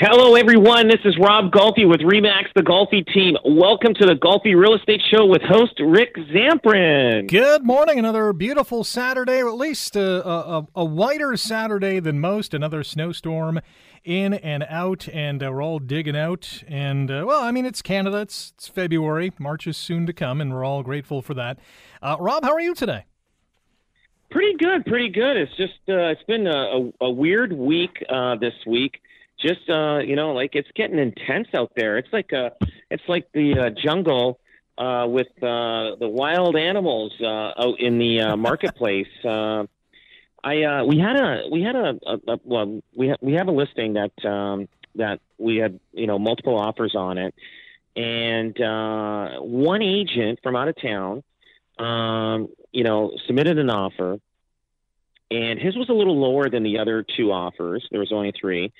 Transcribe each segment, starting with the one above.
Hello, everyone. This is Rob Golfi with Remax, the Golfi team. Welcome to the Golfi Real Estate Show with host Rick Zamperin. Good morning. Another beautiful Saturday, or at least a, a, a whiter Saturday than most. Another snowstorm in and out, and uh, we're all digging out. And, uh, well, I mean, it's Canada. It's, it's, February. March is soon to come, and we're all grateful for that. Uh, Rob, how are you today? Pretty good, pretty good. It's just, uh, it's been a, a, a weird week uh, this week just uh, you know, like it's getting intense out there. It's like a, it's like the uh, jungle uh, with uh, the wild animals uh, out in the uh, marketplace. Uh, I uh, we had a we had a, a, a well we ha- we have a listing that um, that we had you know multiple offers on it, and uh, one agent from out of town, um, you know, submitted an offer, and his was a little lower than the other two offers. There was only three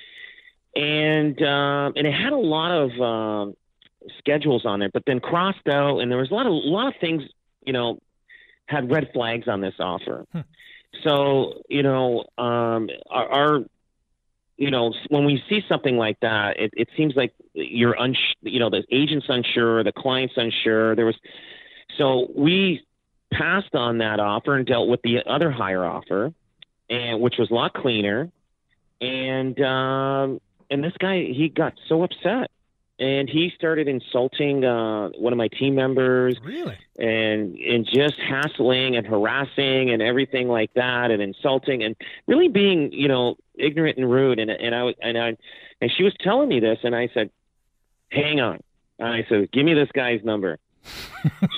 and um, and it had a lot of um, schedules on it, but then crossed out, and there was a lot of a lot of things, you know, had red flags on this offer. Hmm. So you know, um, our, our, you know, when we see something like that, it, it seems like you're uns- you know, the agent's unsure, the client's unsure. There was, so we passed on that offer and dealt with the other higher offer, and which was a lot cleaner. And um, and this guy he got so upset. And he started insulting uh, one of my team members really? and and just hassling and harassing and everything like that and insulting and really being you know ignorant and rude. And and I and I and she was telling me this and I said hang on. I said give me this guy's number.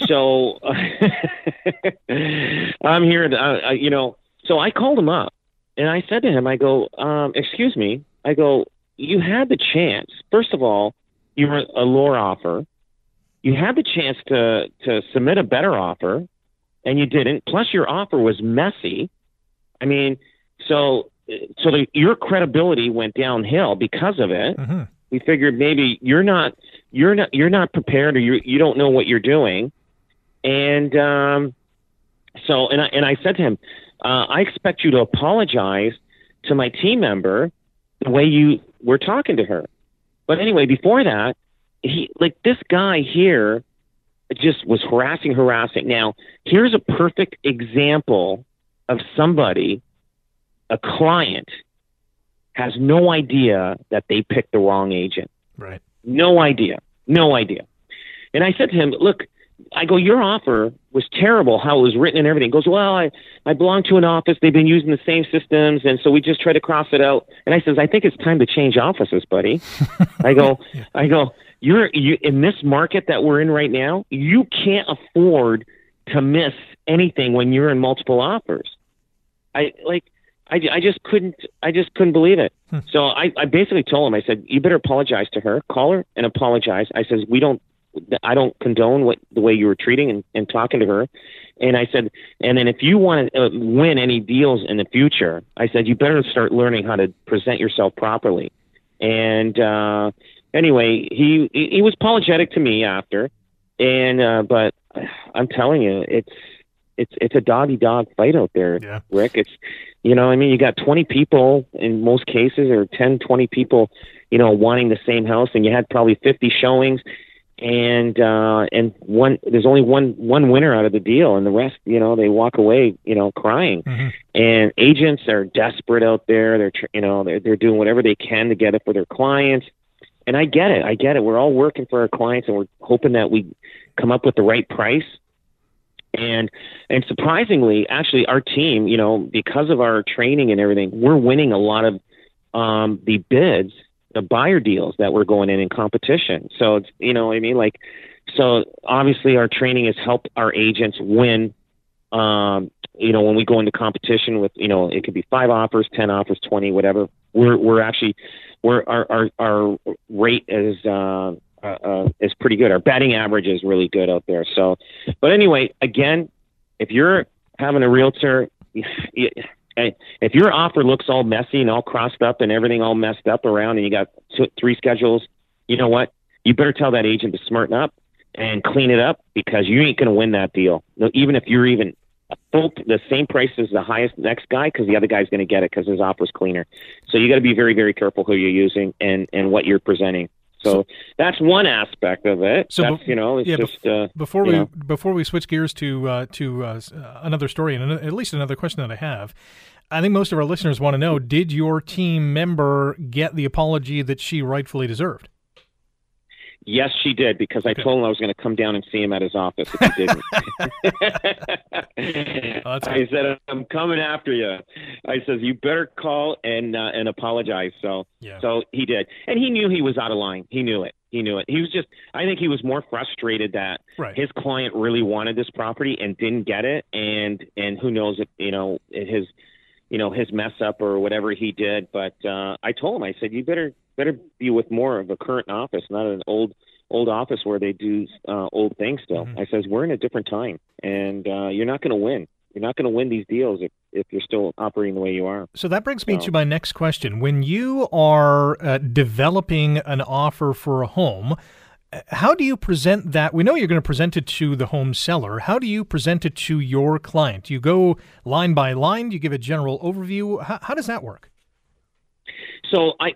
So I'm here to, uh, you know so I called him up and I said to him I go um, excuse me. I go you had the chance. First of all, you were a lower offer. You had the chance to to submit a better offer, and you didn't. Plus, your offer was messy. I mean, so so the, your credibility went downhill because of it. Mm-hmm. We figured maybe you're not you're not you're not prepared or you you don't know what you're doing, and um, so and I and I said to him, uh, I expect you to apologize to my team member the way you were talking to her. But anyway, before that, he like this guy here just was harassing, harassing. Now, here's a perfect example of somebody, a client, has no idea that they picked the wrong agent. Right. No idea. No idea. And I said to him, look, I go, your offer was terrible, how it was written and everything. He goes, well, I, I belong to an office. They've been using the same systems. And so we just try to cross it out. And I says, I think it's time to change offices, buddy. I go, I go, you're you, in this market that we're in right now, you can't afford to miss anything when you're in multiple offers. I like, I, I just couldn't, I just couldn't believe it. Hmm. So I, I basically told him, I said, you better apologize to her, call her and apologize. I says, we don't, I don't condone what the way you were treating and, and talking to her. And I said, and then if you want to uh, win any deals in the future, I said you better start learning how to present yourself properly. And uh, anyway, he he was apologetic to me after, and uh, but I'm telling you, it's it's it's a doggy dog fight out there, yeah. Rick. It's you know, I mean, you got 20 people in most cases, or 10, 20 people, you know, wanting the same house, and you had probably 50 showings and uh and one there's only one one winner out of the deal and the rest you know they walk away you know crying. Mm-hmm. and agents are desperate out there. They're you know they're they're doing whatever they can to get it for their clients. And I get it. I get it. We're all working for our clients and we're hoping that we come up with the right price. And and surprisingly actually our team you know because of our training and everything we're winning a lot of um the bids the buyer deals that we're going in in competition. So it's you know what I mean like so obviously our training has helped our agents win um you know when we go into competition with you know it could be 5 offers, 10 offers, 20 whatever. We're we're actually we're our our our rate is uh uh, uh, is pretty good. Our batting average is really good out there. So, but anyway, again, if you're having a realtor, if your offer looks all messy and all crossed up and everything all messed up around, and you got two, three schedules, you know what? You better tell that agent to smarten up and clean it up because you ain't going to win that deal. Even if you're even the same price as the highest next guy because the other guy's going to get it because his offer's cleaner. So you got to be very very careful who you're using and and what you're presenting. So, so that's one aspect of it. So that's, you know, it's yeah, just uh, before we know. before we switch gears to uh, to uh, another story and at least another question that I have. I think most of our listeners want to know: Did your team member get the apology that she rightfully deserved? Yes, she did because I told him I was going to come down and see him at his office if he didn't. oh, I said, "I'm coming after you." I says, "You better call and uh, and apologize." So yeah. so he did, and he knew he was out of line. He knew it. He knew it. He was just. I think he was more frustrated that right. his client really wanted this property and didn't get it, and and who knows if you know it his you know his mess up or whatever he did. But uh, I told him, I said, "You better better be with more of a current office, not an old old office where they do uh, old things still. Mm-hmm. I says we're in a different time, and uh, you're not going to win. You're not going to win these deals if, if you're still operating the way you are. So that brings me so. to my next question. When you are uh, developing an offer for a home, how do you present that? We know you're going to present it to the home seller. How do you present it to your client? You go line by line? You give a general overview? How, how does that work? So I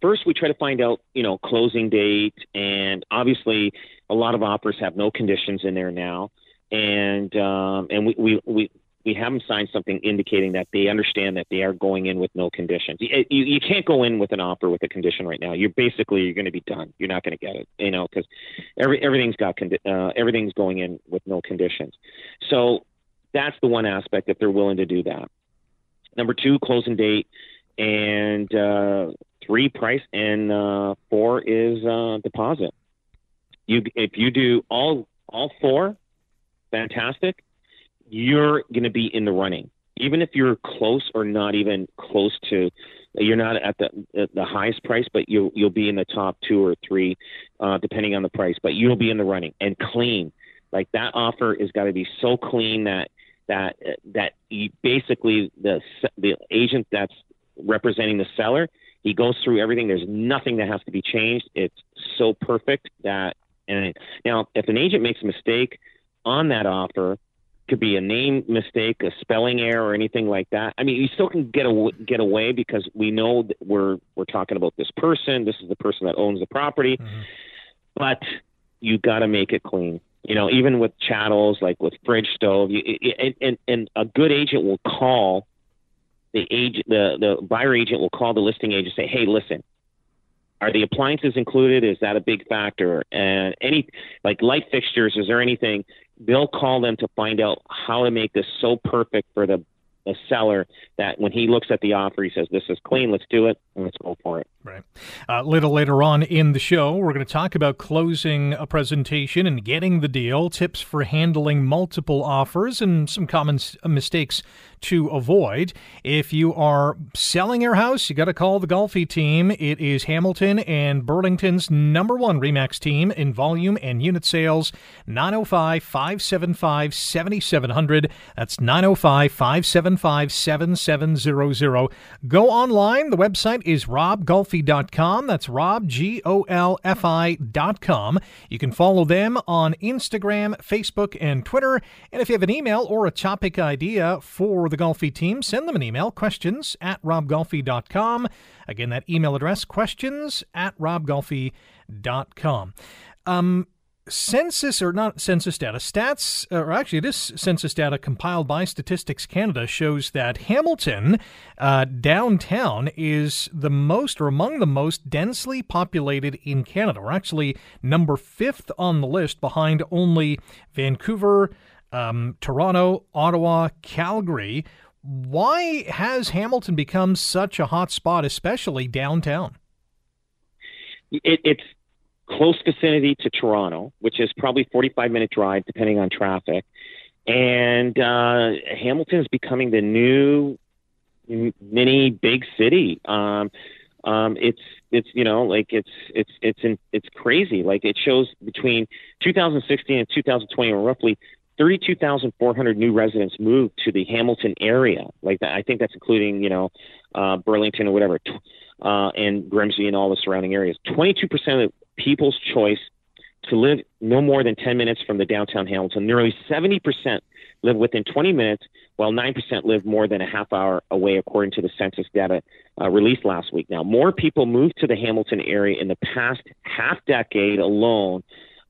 first we try to find out, you know, closing date, and obviously a lot of offers have no conditions in there now, and um, and we, we we we have them signed something indicating that they understand that they are going in with no conditions. You, you, you can't go in with an offer with a condition right now. You're basically you're going to be done. You're not going to get it, you know, because every everything's got condi- uh, everything's going in with no conditions. So that's the one aspect if they're willing to do that. Number two, closing date and uh, three price and uh, four is uh, deposit. You if you do all all four, fantastic. You're going to be in the running, even if you're close or not even close to. You're not at the the highest price, but you'll you'll be in the top two or three, uh, depending on the price. But you'll be in the running and clean. Like that offer is got to be so clean that that that you basically the the agent that's representing the seller. He goes through everything. There's nothing that has to be changed. It's so perfect that. And now, if an agent makes a mistake on that offer, could be a name mistake, a spelling error, or anything like that. I mean, you still can get a, get away because we know that we're we're talking about this person. This is the person that owns the property, mm-hmm. but you got to make it clean. You know, even with chattels like with fridge stove, you, and, and and a good agent will call the agent, the the buyer agent will call the listing agent and say, "Hey, listen, are the appliances included? Is that a big factor? And any like light fixtures? Is there anything?" They'll call them to find out how to make this so perfect for the a seller that when he looks at the offer, he says, "This is clean. Let's do it, and let's go for it." Right. A uh, little later on in the show, we're going to talk about closing a presentation and getting the deal, tips for handling multiple offers, and some common uh, mistakes to avoid. If you are selling your house, you got to call the Golfi team. It is Hamilton and Burlington's number one REMAX team in volume and unit sales. 905 575 7700. That's 905 575 7700. Go online. The website is robgolfi.com. That's rob, G O L F I.com. You can follow them on Instagram, Facebook, and Twitter. And if you have an email or a topic idea for the Golfi team, send them an email, questions at robgolfi.com. Again, that email address, questions at robgolfi.com. Um, census or not census data stats or actually this census data compiled by statistics canada shows that hamilton uh, downtown is the most or among the most densely populated in canada we're actually number fifth on the list behind only vancouver um, Toronto, Ottawa, Calgary. Why has Hamilton become such a hot spot, especially downtown? It, it's close vicinity to Toronto, which is probably 45 minute drive depending on traffic. And uh, Hamilton is becoming the new mini big city. Um, um, it's it's you know like it's it's it's in, it's crazy. Like it shows between 2016 and 2020, roughly 32,400 new residents moved to the Hamilton area. Like that, I think that's including, you know, uh, Burlington or whatever, uh, and Grimsby and all the surrounding areas. 22% of people's choice to live no more than 10 minutes from the downtown Hamilton. Nearly 70% live within 20 minutes, while 9% live more than a half hour away, according to the census data uh, released last week. Now, more people moved to the Hamilton area in the past half decade alone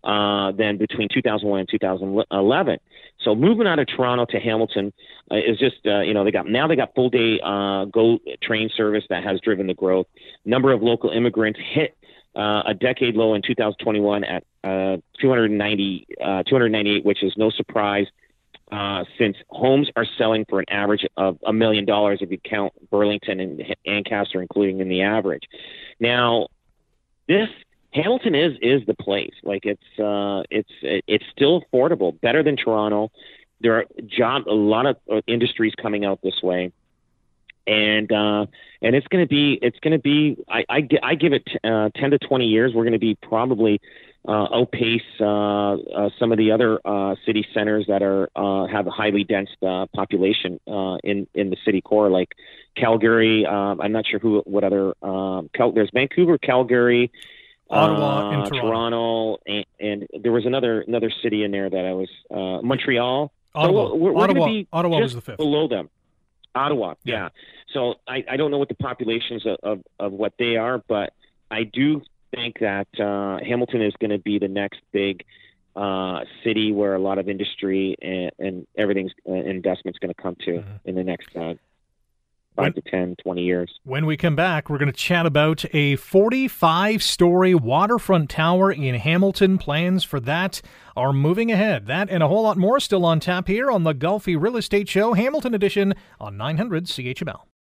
uh, than between 2001 and 2011. So moving out of Toronto to Hamilton uh, is just uh, you know they got now they got full day uh, go train service that has driven the growth. Number of local immigrants hit uh, a decade low in 2021 at uh, 290 uh, 298, which is no surprise. Since homes are selling for an average of a million dollars if you count Burlington and Ancaster, including in the average. Now, this Hamilton is is the place. Like it's uh, it's it's still affordable, better than Toronto. There are job a lot of uh, industries coming out this way, and uh, and it's going to be it's going to be I, I, I give it uh, ten to twenty years. We're going to be probably uh, outpace uh, uh, some of the other uh, city centers that are uh, have a highly dense uh, population uh, in in the city core, like Calgary. Uh, I'm not sure who what other um, Cal- there's Vancouver, Calgary, Ottawa, and uh, Toronto. Toronto, and, and there was another another city in there that I was uh, Montreal. Ottawa. So we're, we're Ottawa. be Ottawa was the fifth. below them. Ottawa, Yeah. yeah. So I, I don't know what the populations of, of, of what they are, but I do think that uh, Hamilton is going to be the next big uh, city where a lot of industry and, and everything's uh, investment's going to come to Mhm. in the next uh, When- five to 10, 20 years. When we come back, we're going to chat about a 45 story waterfront tower in Hamilton. Plans for that are moving ahead. That and a whole lot more still on tap here on the Golfi Real Estate Show, Hamilton Edition on 900 CHML.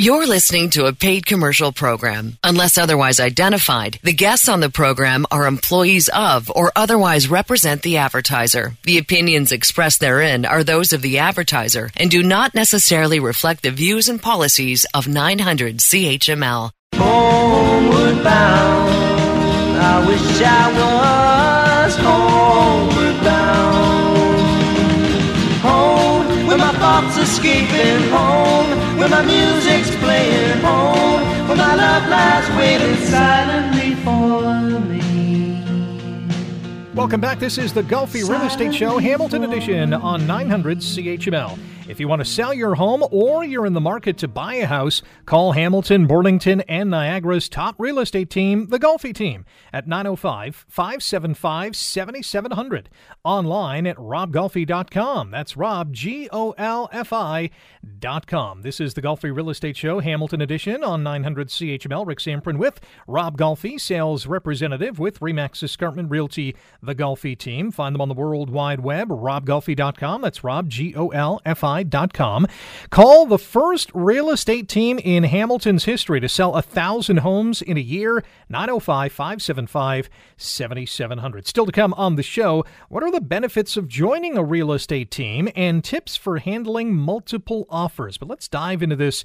You're listening to a paid commercial program. Unless otherwise identified, the guests on the program are employees of or otherwise represent the advertiser. The opinions expressed therein are those of the advertiser and do not necessarily reflect the views and policies of 900 CHML. Homeward bound, I wish I was homeward bound. Home, where my thoughts escaping home, where my playing home, where my love lies waiting silently Welcome back. This is the Golfi Real Estate Show, Hamilton Edition on 900 CHML. If you want to sell your home or you're in the market to buy a house, call Hamilton, Burlington, and Niagara's top real estate team, the Golfi team, at 905 575 7700. Online at robgolfi.com. That's Rob, G O L F I.com. This is the Golfi Real Estate Show, Hamilton Edition on 900 CHML. Rick Zamperin with Rob Golfi, sales representative with Remax Escarpment Realty, the Golfi team. Find them on the World Wide Web, robgolfi.com. That's Rob, G O L F I.com. Call the first real estate team in Hamilton's history to sell a thousand homes in a year, 905 575 7700. Still to come on the show, what are the benefits of joining a real estate team and tips for handling multiple offers? But let's dive into this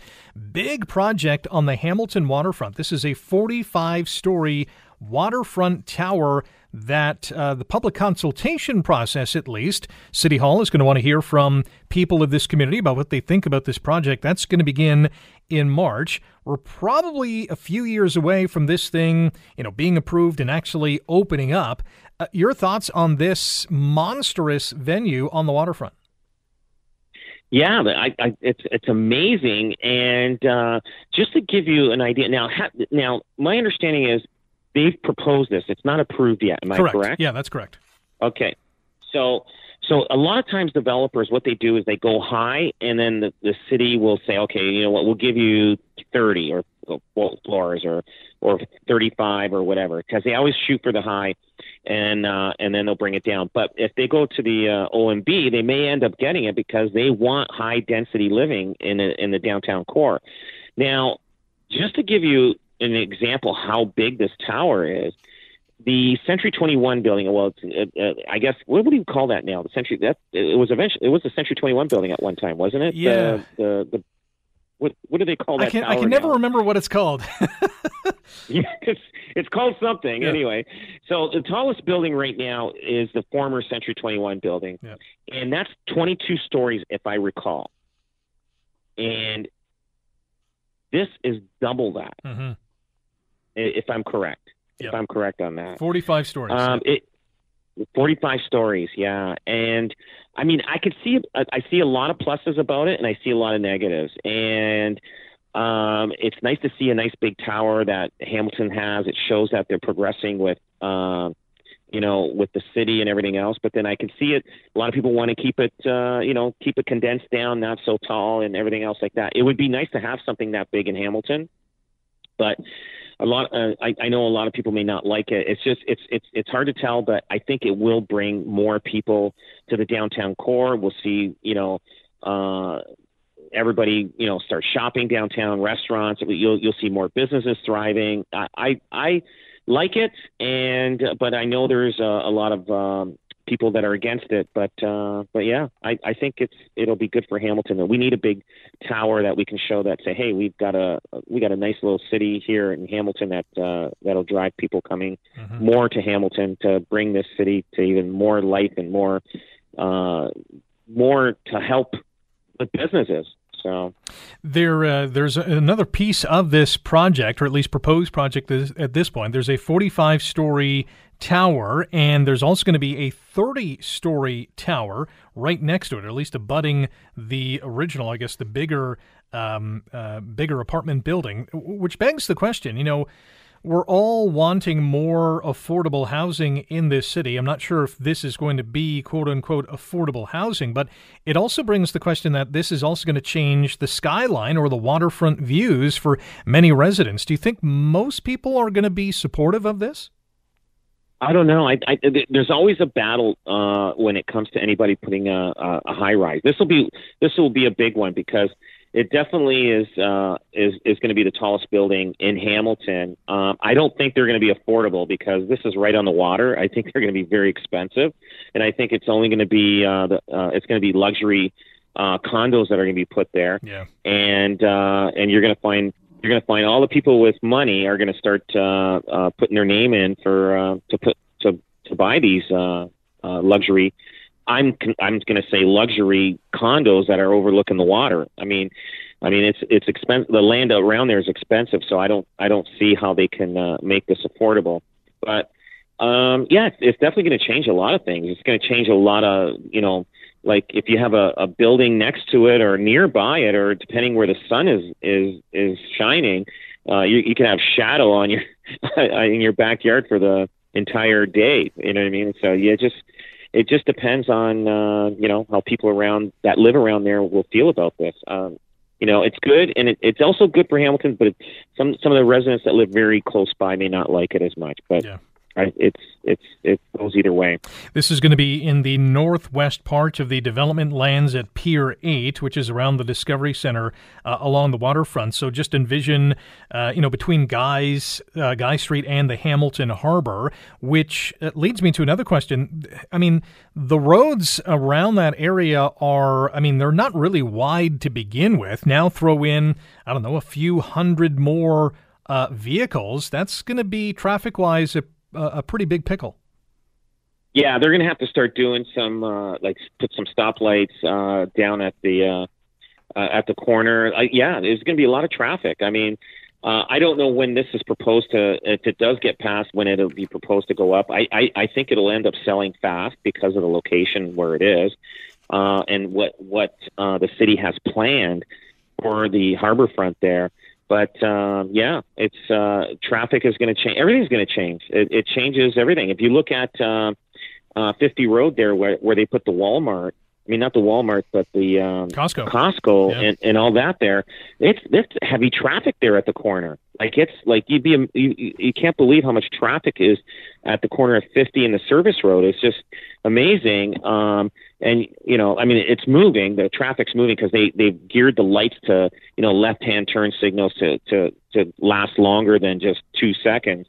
big project on the Hamilton waterfront. This is a 45 story waterfront tower that uh, the public consultation process, at least, City Hall is going to want to hear from people of this community about what they think about this project. That's going to begin in March. We're probably a few years away from this thing, you know, being approved and actually opening up. Uh, your thoughts on this monstrous venue on the waterfront? Yeah, I, I, it's it's amazing, and uh, just to give you an idea, now ha, now my understanding is they've proposed this; it's not approved yet. Am correct. I correct? Yeah, that's correct. Okay, so so a lot of times developers what they do is they go high, and then the, the city will say, okay, you know what, we'll give you thirty or or floors or or thirty five or whatever, because they always shoot for the high, and uh, and then they'll bring it down. But if they go to the uh, OMB, they may end up getting it because they want high density living in a, in the downtown core. Now, just to give you an example how big this tower is, the Century 21 building. Well, it's, uh, uh, I guess what would you call that now? The Century that it was eventually it was the Century 21 building at one time, wasn't it? Yeah. The the, the what what do they call that? I can tower I can never now? remember what it's called. yeah, it's it's called something Yeah. anyway. So the tallest building right now is the former Century 21 building, Yeah. and that's 22 stories, if I recall. And this is double that, hmm i- if I'm correct. Yep. If I'm correct on that. Forty-five stories. Um, it 45 stories, yeah. And I mean, I could see I see a lot of pluses about it, and I see a lot of negatives. And um, it's nice to see a nice big tower that Hamilton has. It shows that they're progressing with, um, you know, with the city and everything else. But then I can see it. A lot of people want to keep it, uh, you know, keep it condensed down, not so tall, and everything else like that. It would be nice to have something that big in Hamilton, but a lot uh, I, I know a lot of people may not like it. It's just it's it's it's hard to tell but i think it will bring more people to the downtown core. We'll see you know uh everybody you know start shopping downtown restaurants. You'll you'll see more businesses thriving. I i, I like it and but i know there's a, a lot of um people that are against it but uh but yeah i i think it's it'll be good for hamilton we need a big tower that we can show that say, hey, we've got a we got a nice little city here in Hamilton that uh, that'll drive people coming Mhm. more to Hamilton to bring this city to even more life and more uh, more to help with businesses. So There, uh, there's another piece of this project, or at least proposed project at this point. There's a 45 story tower, and there's also going to be a 30 story tower right next to it, or at least abutting the original, I guess, the bigger, um, uh, bigger apartment building. Which begs the question, you know. We're all wanting more affordable housing in this city. I'm not sure if this is going to be quote unquote affordable housing, but it also brings the question that this is also going to change the skyline or the waterfront views for many residents. Do you think most people are going to be supportive of this? I don't know. I, I there's always a battle uh, when it comes to anybody putting a, a, a high rise. This will be this will be a big one because it definitely is uh, is is going to be the tallest building in Hamilton. Um, I don't think they're going to be affordable because this is right on the water. I think they're going to be very expensive, and I think it's only going to be uh, the, uh, it's going to be luxury uh, condos that are going to be put there Yeah. and uh, and you're going to find you're going to find all the people with money are going to start uh, uh, putting their name in for uh, to put to to buy these uh, uh, luxury. I'm I'm going to say luxury condos that are overlooking the water. I mean, I mean it's it's expensive. The land around there is expensive, so I don't I don't see how they can uh, make this affordable. But um, yeah, it's, it's definitely going to change a lot of things. It's going to change a lot of you know like if you have a, a building next to it or nearby it or depending where the sun is is is shining uh you, you can have shadow on your in your backyard for the entire day you know what i mean so yeah just it just depends on uh you know how people around that live around there will feel about this um you know it's good and it, it's also good for hamilton but it, some some of the residents that live very close by may not like it as much but Yeah. It's it's it goes either way This is going to be in the northwest part of the development lands at Pier 8, which is around the Discovery Center uh, along the waterfront. So just envision, uh, you know, between Guys, uh, Guise Street and the Hamilton Harbor, which uh, leads me to another question. I mean, the roads around that area are, I mean, they're not really wide to begin with. Now throw in, I don't know, a few hundred more uh, vehicles. That's going to be traffic wise a, pretty big pickle. Yeah, they're going to have to start doing some uh, like put some stoplights uh, down at the uh, uh, at the corner. Yeah, there's going to be a lot of traffic. I mean, uh, I don't know when this is proposed to. If it does get passed, when it'll be proposed to go up. I I, I think it'll end up selling fast because of the location where it is, uh, and what what uh, the city has planned for the harbor front there. But um, yeah, it's uh, traffic is going to change. Everything's going to change. It, it changes everything. If you look at uh, uh, 50 Road there, where where they put the Walmart. I mean, not the Walmart, but the um, Costco. Costco Yeah. and, and all that there. It's it's heavy traffic there at the corner. Like it's like you'd be you, you you can't believe how much traffic is at the corner of 50 and the service road. It's just amazing. Um, and you know, I mean, it's moving. The traffic's moving because they they've geared the lights to you know left hand turn signals to to to last longer than just two seconds.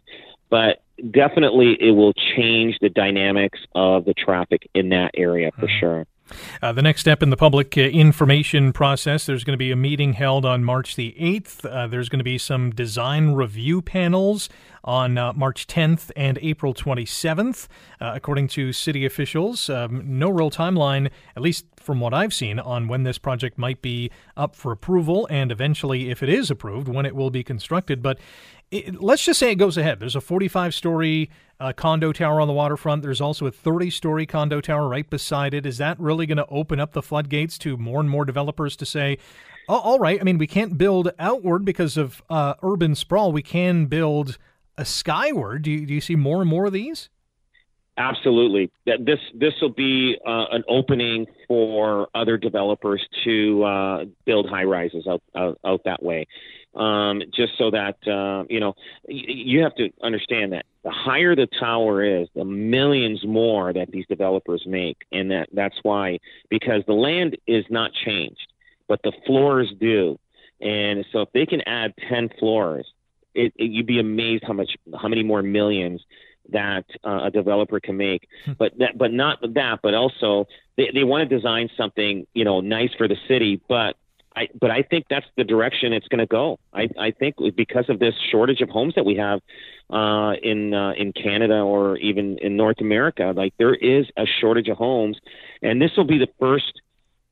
But definitely, it will change the dynamics of the traffic in that area for sure. Uh, the next step in the public uh, information process, there's going to be a meeting held on March the 8th. Uh, there's going to be some design review panels on uh, March 10th and April 27th, uh, according to city officials. Um, no real timeline, at least from what I've seen, on when this project might be up for approval and eventually, if it is approved, when it will be constructed. But it, let's just say it goes ahead. There's a 45 story uh, condo tower on the waterfront. There's also a 30 story condo tower right beside it. Is that really going to open up the floodgates to more and more developers to say, oh, all right, I mean, we can't build outward because of uh, urban sprawl. We can build a skyward. Do you, do you see more and more of these? Absolutely. This this will be uh, an opening for other developers to uh, build high rises out, out, out that way. Um, just so that uh, you know, you have to understand that the higher the tower is, the millions more that these developers make, and that that's why because the land is not changed, but the floors do, and so if they can add ten floors, it, it, you'd be amazed how much how many more millions that uh, a developer can make. Hmm. but that, but not that, but also they, they want to design something you know nice for the city. But I, but I think that's the direction it's going to go. I, I think because of this shortage of homes that we have uh, in uh, in Canada or even in North America, like there is a shortage of homes, and this will be the first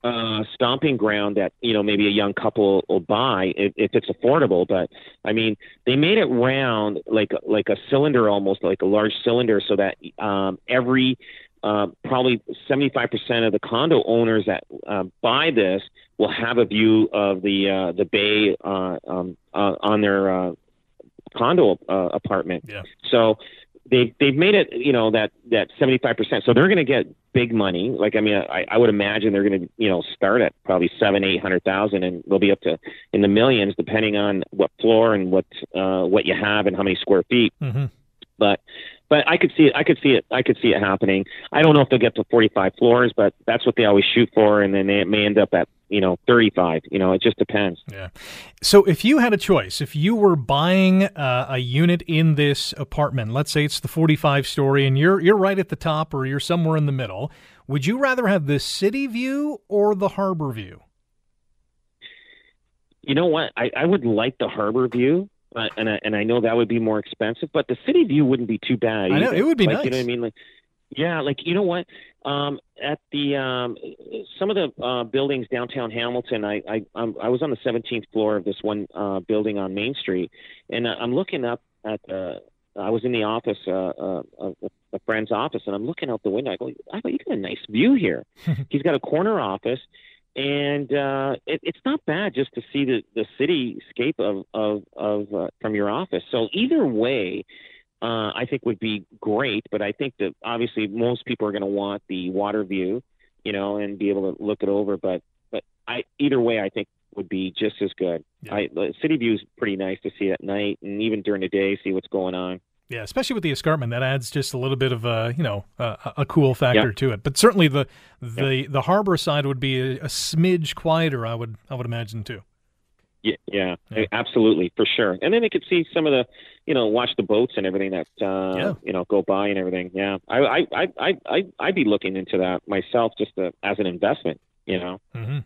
uh, stomping ground that you know maybe a young couple will buy if, if it's affordable. But I mean, they made it round like like a cylinder, almost like a large cylinder, so that um, every uh, probably 75% of the condo owners that uh, buy this will have a view of the uh, the bay uh, um, uh, on their uh, condo uh, apartment. Yeah. So they they've made it you know that that 75%. So they're going to get big money. Like I mean, I, I would imagine they're going to you know start at probably seven, eight hundred thousand, and they'll be up to in the millions depending on what floor and what uh, what you have and how many square feet. Mm-hmm. But but I could see it. I could see it. I could see it happening. I don't know if they'll get to 45 floors, but that's what they always shoot for, and then they may end up at you know 35. You know, it just depends. Yeah. So if you had a choice, if you were buying uh, a unit in this apartment, let's say it's the 45 story, and you're you're right at the top or you're somewhere in the middle, would you rather have the city view or the harbor view? You know what? I, I would like the harbor view uh, and I, and I know that would be more expensive, but the city view wouldn't be too bad. I know it would be like, nice. You know what I mean? Like, yeah, like you know what? Um, at the um, some of the uh, buildings downtown Hamilton, I I I'm, I was on the 17th floor of this one uh, building on Main Street, and I'm looking up at the. I was in the office, uh, uh, a friend's office, and I'm looking out the window. I go, I go, you got a nice view here. He's got a corner office and uh, it, it's not bad just to see the, the cityscape of of, of uh, from your office. So either way, uh, I think would be great. But I think that obviously most people are going to want the water view, you know, and be able to look it over. But but I either way, I think would be just as good. Yeah. I, the city view is pretty nice to see at night and even during the day, see what's going on. Yeah, especially with the escarpment, that adds just a little bit of a you know a, a cool factor yep. to it. But certainly the the yep. the harbor side would be a, a, smidge quieter. I would I would imagine too. Yeah, yeah, yeah, absolutely for sure. And then they could see some of the you know watch the boats and everything that uh, yeah. you know go by and everything. Yeah, I I I I I'd be looking into that myself just to, as an investment you know. Mm-hmm.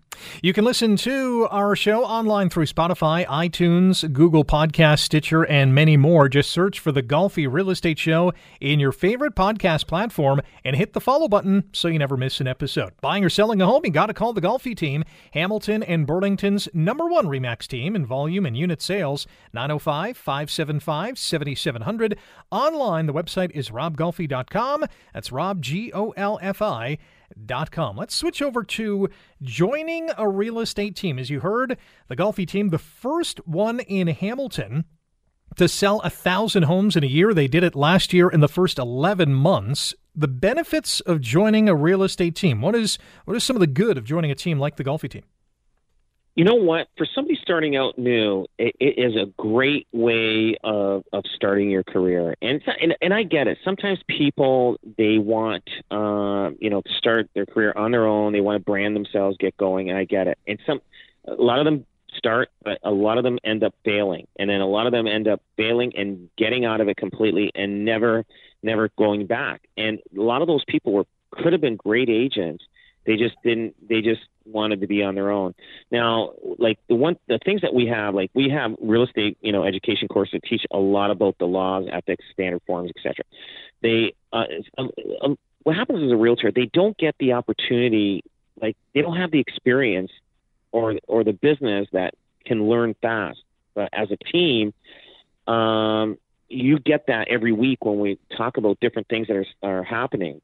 You can listen to our show online through Spotify, iTunes, Google Podcast, Stitcher, and many more. Just search for the Golfi Real Estate Show in your favorite podcast platform and hit the follow button so you never miss an episode. Buying or selling a home, you got to call the Golfi team, Hamilton and Burlington's number one REMAX team in volume and unit sales, 905 575 7700. Online, the website is robgolfi.com. That's Rob, G O L F I golfi.com. Let's switch over to joining a real estate team. As you heard, the Golfi team, the first one in Hamilton to sell a thousand homes in a year. They did it last year in the first 11 months. The benefits of joining a real estate team. What is what is some of the good of joining a team like the Golfi team? You know what? For somebody starting out new, it, it is a great way of, of starting your career. And, and and I get it. Sometimes people they want uh, you know to start their career on their own. They want to brand themselves, get going, and I get it. And some a lot of them start, but a lot of them end up failing, and then a lot of them end up failing and getting out of it completely and never never going back. And a lot of those people were could have been great agents They just didn't. They just wanted to be on their own. Now, like the one, the things that we have, like we have real estate, you know, education courses that teach a lot about the laws, ethics, standard forms, etc. They, uh, um, um, what happens as a realtor, they don't get the opportunity, like they don't have the experience or or the business that can learn fast. But as a team, um, you get that every week when we talk about different things that are, are happening.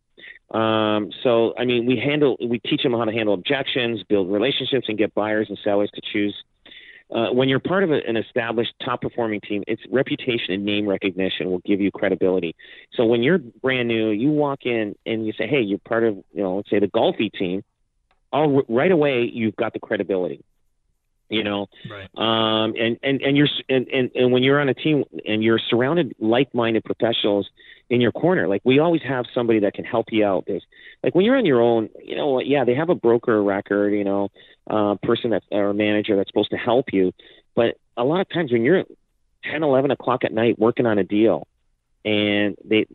Um, so, I mean, we handle, we teach them how to handle objections, build relationships, and get buyers and sellers to choose. Uh, when you're part of a, an established top performing team, its reputation and name recognition will give you credibility. So when you're brand new, you walk in and you say, "Hey, you're part of, you know, let's say the Golfi team." All right away, you've got the credibility you know? Right. um and and and you're and, and and when you're on a team and you're surrounded like-minded professionals in your corner like we always have somebody that can help you out. There's like when you're on your own you know yeah they have a broker record you know uh person that or a manager that's supposed to help you. But a lot of times when you're 10 11 o'clock at night working on a deal and they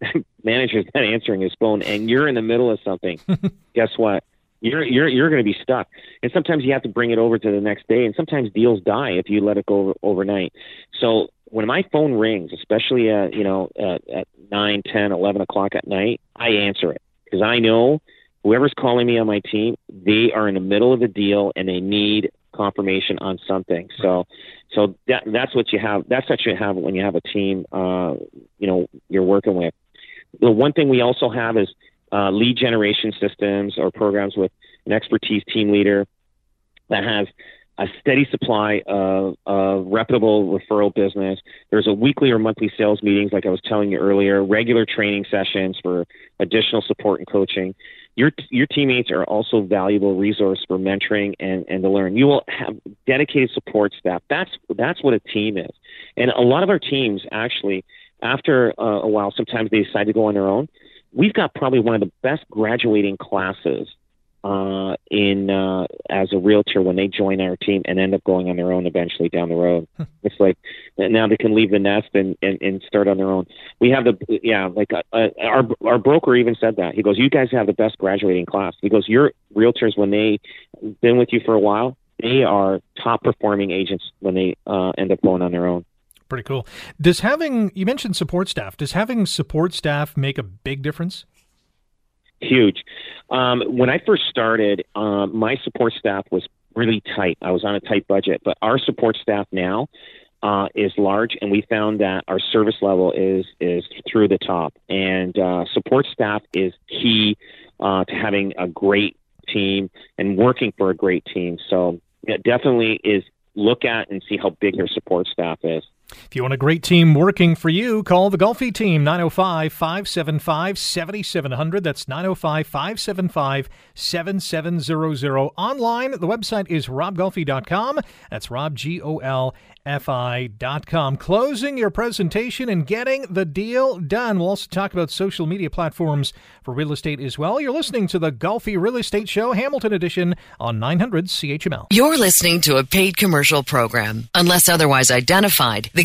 manager's not answering his phone and you're in the middle of something guess what you're you're you're going to be stuck. And sometimes you have to bring it over to the next day. And sometimes deals die if you let it go over, overnight. So when my phone rings, especially at you know uh, at nine, ten, eleven o'clock at night, I answer it because I know whoever's calling me on my team, they are in the middle of a deal and they need confirmation on something. So, so that that's what you have. That's what you have when you have a team. Uh, you know, you're working with. The one thing we also have is uh, lead generation systems or programs with an expertise team leader that has a steady supply of, of reputable referral business. There's a weekly or monthly sales meetings, like I was telling you earlier, regular training sessions for additional support and coaching. Your, your teammates are also valuable resource for mentoring and, and to learn. You will have dedicated support staff. That's, that's what a team is. And a lot of our teams actually, after uh, a while, sometimes they decide to go on their own we've got probably one of the best graduating classes uh, in uh, as a realtor when they join our team and end up going on their own eventually down the road. it's like now they can leave the nest and, and, and start on their own. We have the yeah like uh, uh, our our broker even said that he goes you guys have the best graduating class. He goes your realtors when they been with you for a while they are top performing agents when they uh, end up going on their own. Pretty cool. Does having you mentioned support staff? Does having support staff make a big difference? Huge. Um, when I first started, um, my support staff was really tight. I was on a tight budget, but our support staff now uh, is large, and we found that our service level is is through the top. And uh, support staff is key uh, to having a great team and working for a great team. So it definitely is look at and see how big your support staff is. If you want a great team working for you, call the Golfi team 905 575 7700. That's 905 575 7700. Online, the website is robgolfi.com. That's Rob. Closing your presentation and getting the deal done. We'll also talk about social media platforms for real estate as well. You're listening to the Golfi Real Estate Show, Hamilton Edition on 900 CHML. You're listening to a paid commercial program. Unless otherwise identified, the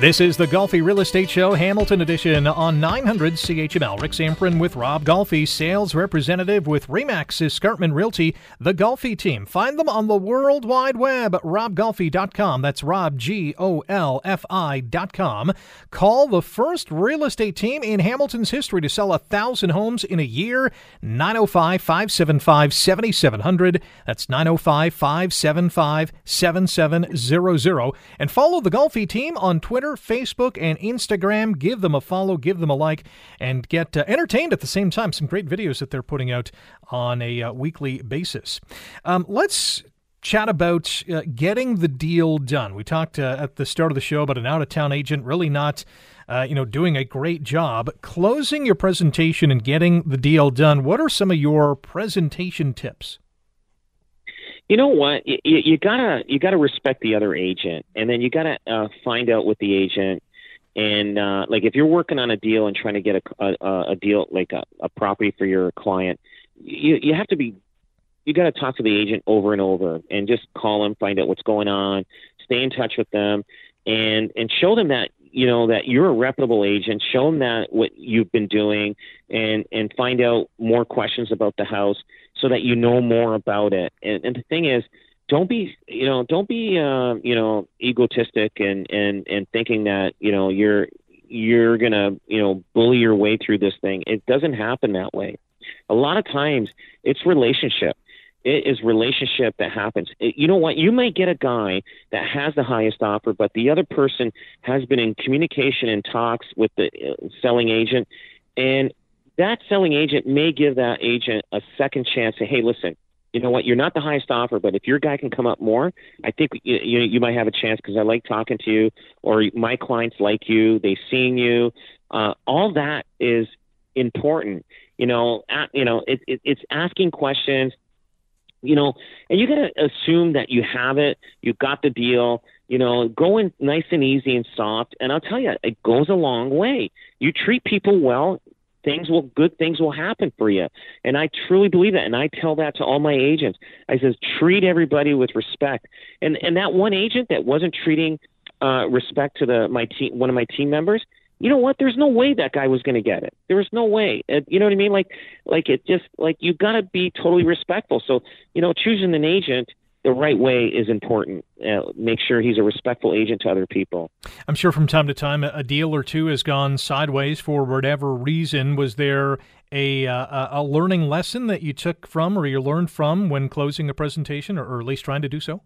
this is the Golfi Real Estate Show, Hamilton Edition on 900 CHML. Rick Zamperin with Rob Golfi, sales representative with Remax Escarpment Realty, the Golfi team. Find them on the World Wide Web, robgolfi.com. That's Rob, G O L F I.com. Call the first real estate team in Hamilton's history to sell a thousand homes in a year. 905 575 7700. That's 905 575 7700. And follow the Golfi team on Twitter Twitter, Facebook, and Instagram. Give them a follow, give them a like, and get uh, entertained at the same time. Some great videos that they're putting out on a uh, weekly basis. Um, let's chat about uh, getting the deal done. We talked uh, at the start of the show about an out of town agent really not. Uh, you know, doing a great job closing your presentation and getting the deal done. What are some of your presentation tips? You know what? You, you gotta you gotta respect the other agent, and then you gotta uh, find out with the agent. And uh, like if you're working on a deal and trying to get a a, a deal like a, a property for your client, you you have to be you got to talk to the agent over and over and just call them, find out what's going on, stay in touch with them, and and show them that you know that you're a reputable agent. Show them that what you've been doing, and and find out more questions about the house so that you know more about it. And, and the thing is, don't be you know don't be uh, you know egotistic and and and thinking that you know you're you're gonna you know bully your way through this thing. It doesn't happen that way. A lot of times, it's relationship it is relationship that happens. It, you know what? You might get a guy that has the highest offer, but the other person has been in communication and talks with the uh, selling agent, and that selling agent may give that agent a second chance. Say, hey, listen, you know what? You're not the highest offer, but if your guy can come up more, I think you you, you might have a chance because I like talking to you, or my clients like you. They've seen you. Uh, all that is important. You know, at, you know, it, it, it's asking questions you know, and you got to assume that you have it, you got the deal, you know, go in nice and easy and soft. And I'll tell you, it goes a long way. You treat people well, things will, good things will happen for you. And I truly believe that. And I tell that to all my agents. I says, treat everybody with respect. And, and that one agent that wasn't treating, uh, respect to the, my team, one of my team members, you know what? There's no way that guy was going to get it. There was no way. You know what I mean? Like, like it just like you got to be totally respectful. So, you know, choosing an agent the right way is important. Uh, make sure he's a respectful agent to other people. I'm sure from time to time a deal or two has gone sideways for whatever reason. Was there a uh, a learning lesson that you took from or you learned from when closing a presentation, or, or at least trying to do so?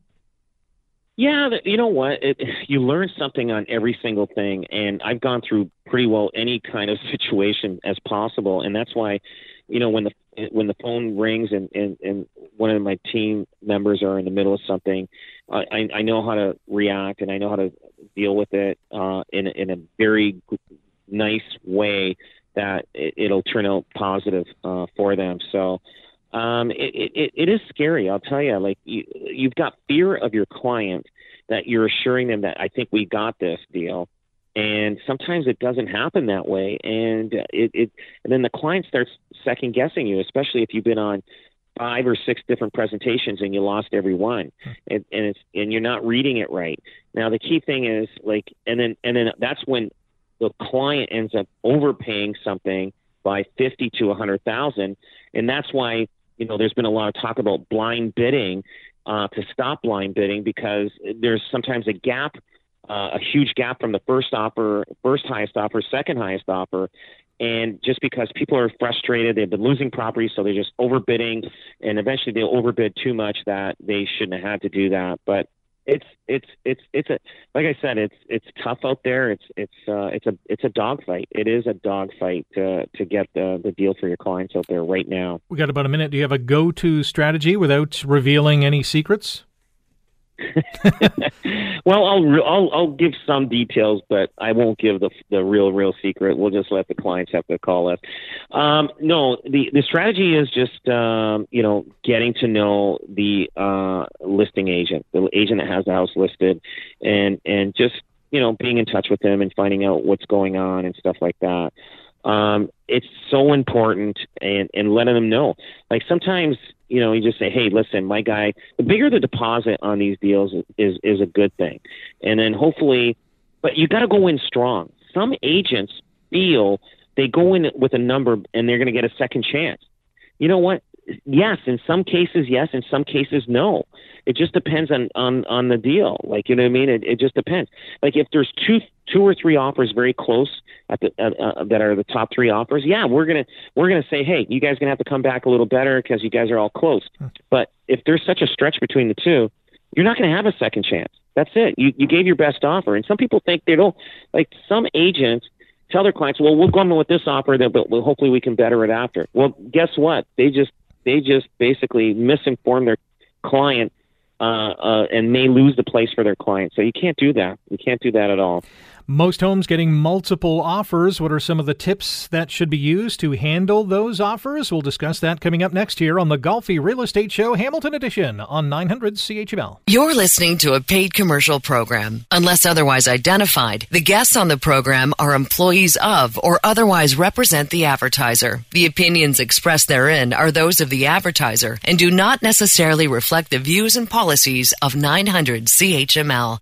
Yeah, you know what? It, you learn something on every single thing, and I've gone through pretty well any kind of situation as possible, and that's why, you know, when the when the phone rings and and, and one of my team members are in the middle of something, I I know how to react and I know how to deal with it uh, in in a very nice way that it, it'll turn out positive uh, for them. So um, it, it, it is scary. I'll tell you. Like you, you've got fear of your client that you're assuring them that I think we got this deal, and sometimes it doesn't happen that way, and it, it and then the client starts second guessing you, especially if you've been on five or six different presentations and you lost every one and, and it's and you're not reading it right now the key thing is like and then and then that's when the client ends up overpaying something by 50 to a 100,000 and that's why you know, there's been a lot of talk about blind bidding uh, to stop blind bidding because there's sometimes a gap, uh, a huge gap from the first offer, first highest offer, second highest offer. And just because people are frustrated, they've been losing property, so they're just overbidding, and eventually they'll overbid too much that they shouldn't have had to do that. But it's it's it's it's a like I said, it's it's tough out there. It's it's uh, it's a it's a dogfight. It is a dogfight to to get the the deal for your clients out there right now. We got about a minute. Do you have a go to strategy without revealing any secrets? well, I'll, I'll I'll give some details, but I won't give the the real real secret. We'll just let the clients have to call us. Um, no, the the strategy is just um, you know getting to know the uh, listing agent, the agent that has the house listed, and and just you know being in touch with them and finding out what's going on and stuff like that. Um, it's so important and and letting them know. Like sometimes you know, you just say, hey, listen, my guy, the bigger the deposit on these deals is, is a good thing. And then hopefully, but you got to go in strong. Some agents feel they go in with a number and they're going to get a second chance. You know what? Yes, in some cases, yes. In some cases, no. It just depends on on on the deal. Like you know what I mean? It, it just depends. Like if there's two two or three offers very close at the uh, uh, that are the top three offers, yeah, we're gonna we're gonna say, hey, you guys gonna have to come back a little better because you guys are all close. Hmm. But if there's such a stretch between the two, you're not gonna have a second chance. That's it. You you gave your best offer, and some people think they don't. Like some agents tell their clients, "Well, we'll go with this offer, but hopefully we can better it after." Well, guess what? They just they just basically misinform their client uh, uh, and may lose the place for their client. So you can't do that. You can't do that at all. Most homes getting multiple offers. What are some of the tips that should be used to handle those offers? We'll discuss that coming up next here on the Golfi Real Estate Show, Hamilton Edition on 900 CHML. You're listening to a paid commercial program. Unless otherwise identified, the guests on the program are employees of or otherwise represent the advertiser. The opinions expressed therein are those of the advertiser and do not necessarily reflect the views and policies of 900 CHML.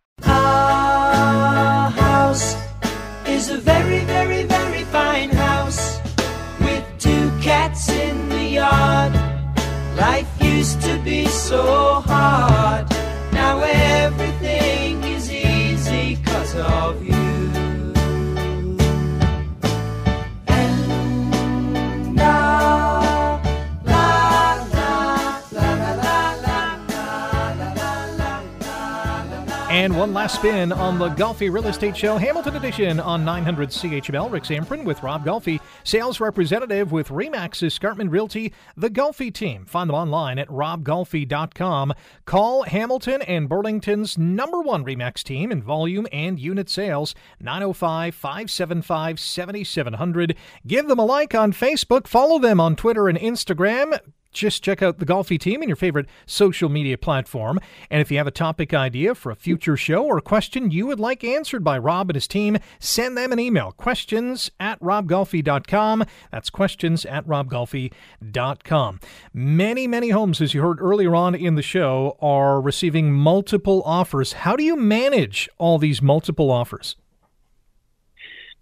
So hard. And one last spin on the Golfi Real Estate Show, Hamilton Edition on 900 CHML. Rick Zamperin with Rob Golfi, sales representative with Remax Escarpment Realty, the Golfi team. Find them online at robgolfi.com. Call Hamilton and Burlington's number one Remax team in volume and unit sales, 905 575 7700. Give them a like on Facebook, follow them on Twitter and Instagram. Just check out the Golfi team in your favorite social media platform. And if you have a topic idea for a future show or a question you would like answered by Rob and his team, send them an email. Questions at robgolfi.com. That's questions at robgolfi.com. Many, many homes, as you heard earlier on in the show, are receiving multiple offers. How do you manage all these multiple offers?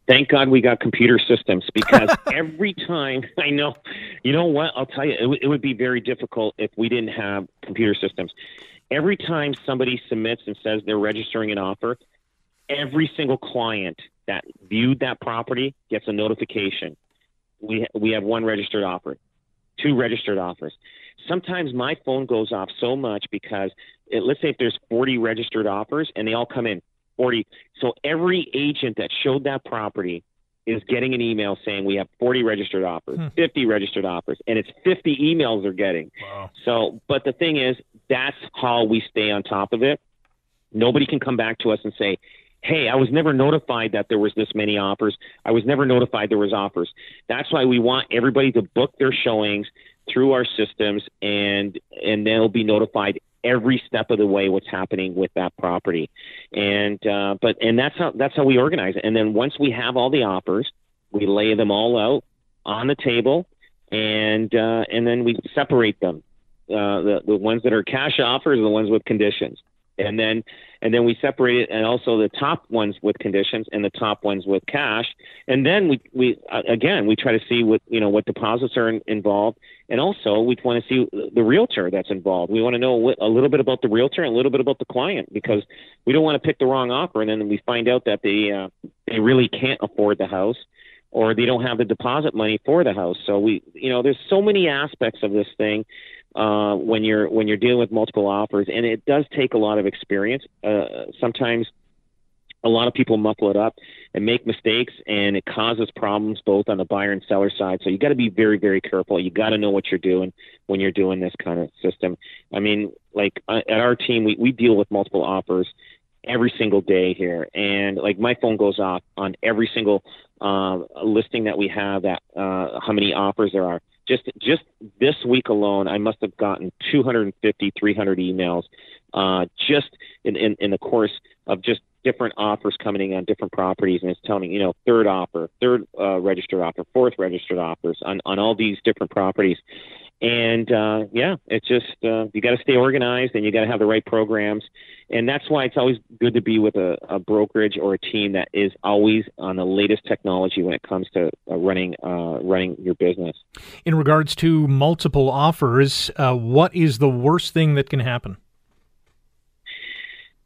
Thank God we got computer systems because every time I know, you know what? I'll tell you, it, w- it would be very difficult if we didn't have computer systems. Every time somebody submits and says they're registering an offer, every single client that viewed that property gets a notification. We we have one registered offer, two registered offers. Sometimes my phone goes off so much because it, let's say if there's 40 registered offers and they all come in 40. So every agent that showed that property is getting an email saying we have 40 registered offers, hmm. 50 registered offers, and it's 50 emails they're getting. Wow. So, but the thing is, that's how we stay on top of it. Nobody can come back to us and say, "Hey, I was never notified that there was this many offers. I was never notified there was offers." That's why we want everybody to book their showings through our systems, and and they'll be notified every step of the way what's happening with that property. And uh, but and that's how that's how we organize it. And then once we have all the offers, we lay them all out on the table, and uh, and then we separate them. Uh, the the ones that are cash offers, the ones with conditions, and then and then we separate it, and also the top ones with conditions and the top ones with cash, and then we we uh, again we try to see what you know what deposits are in, involved, and also we want to see the realtor that's involved. We want to know a little bit about the realtor and a little bit about the client because we don't want to pick the wrong offer, and then we find out that they uh, they really can't afford the house or they don't have the deposit money for the house. So we, you know, there's so many aspects of this thing uh, when you're when you're dealing with multiple offers, and it does take a lot of experience. Uh, sometimes a lot of people muffle it up and make mistakes, and it causes problems both on the buyer and seller side. So you got to be very, very careful. You got to know what you're doing when you're doing this kind of system. I mean, like uh, at our team, we, we deal with multiple offers every single day here, and like my phone goes off on every single uh, listing that we have. That uh, how many offers there are. Just just this week alone, I must have gotten 250, 300 emails uh, just in, in in the course of just different offers coming in on different properties, and it's telling me, you know, third offer, third uh, registered offer, fourth registered offers on on all these different properties. And uh, yeah, it's just uh, you got to stay organized and you got to have the right programs, and that's why it's always good to be with a, a brokerage or a team that is always on the latest technology when it comes to uh, running uh, running your business. In regards to multiple offers, uh, what is the worst thing that can happen?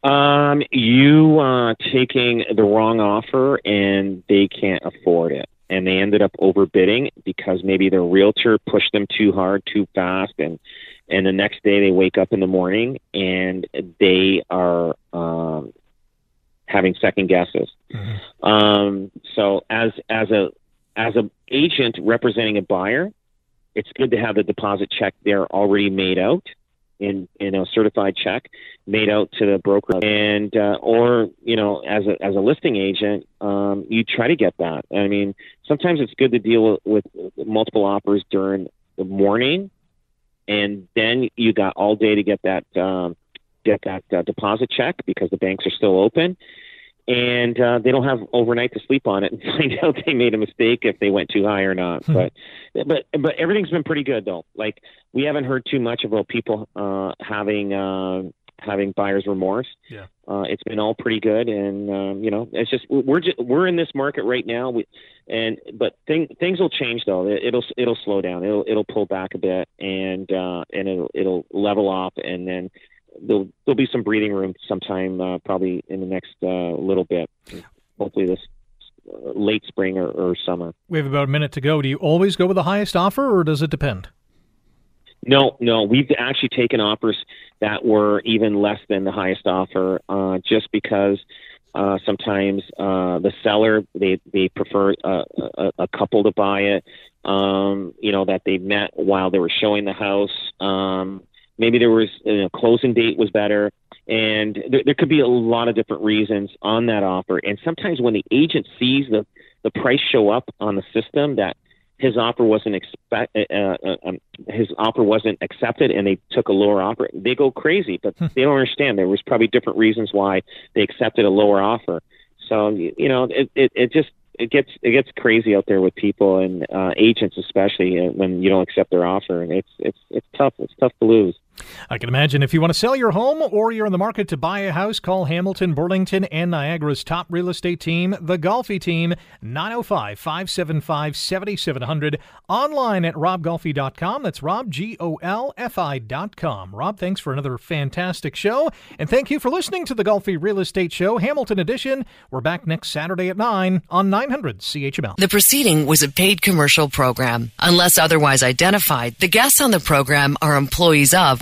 Um, you uh, taking the wrong offer and they can't afford it, and they ended up overbidding because maybe their realtor pushed them too hard, too fast, and and the next day they wake up in the morning and they are um, having second guesses. Mm-hmm. Um, so as as a as a agent representing a buyer, it's good to have the deposit check there already made out in in a certified check made out to the broker. And uh, or you know as a as a listing agent um, you try to get that. I mean sometimes it's good to deal with, with multiple offers during the morning and then you got all day to get that um, get that uh, deposit check because the banks are still open and uh, they don't have overnight to sleep on it and find out they made a mistake if they went too high or not. Hmm. But but but everything's been pretty good though. Like we haven't heard too much about people uh, having uh, having buyer's remorse. Yeah, uh, it's been all pretty good, and um, you know it's just we're just, we're in this market right now. We, and but thing, things will change though. It, will it'll slow down. It'll it'll pull back a bit, and uh, and it'll it'll level off, and then there'll there'll be some breathing room sometime, uh, probably in the next uh, little bit. Hopefully this uh, late spring or, or summer. We have about a minute to go. Do you always go with the highest offer, or does it depend? No, no. We've actually taken offers that were even less than the highest offer, uh, just because uh, sometimes uh, the seller they they prefer a, a, a couple to buy it. Um, you know that they met while they were showing the house. Um, maybe there was you know, closing date was better. And there, there could be a lot of different reasons on that offer. And sometimes when the agent sees the the price show up on the system that his offer wasn't expect uh, uh, uh, um, his offer wasn't accepted and they took a lower offer they go crazy but hmm. they don't understand. There was probably different reasons why they accepted a lower offer. So you know it it, it just it gets it gets crazy out there with people and uh, agents especially uh, when you don't accept their offer. And it's it's it's tough. It's tough to lose I can imagine if you want to sell your home or you're in the market to buy a house, call Hamilton, Burlington, and Niagara's top real estate team, the Golfi team, 905 575 7700. Online at robgolfi.com. That's Rob, G O L F I.com. Rob, thanks for another fantastic show. And thank you for listening to the Golfi Real Estate Show, Hamilton Edition. We're back next Saturday at 9 on 900 CHML. The proceeding was a paid commercial program. Unless otherwise identified, the guests on the program are employees of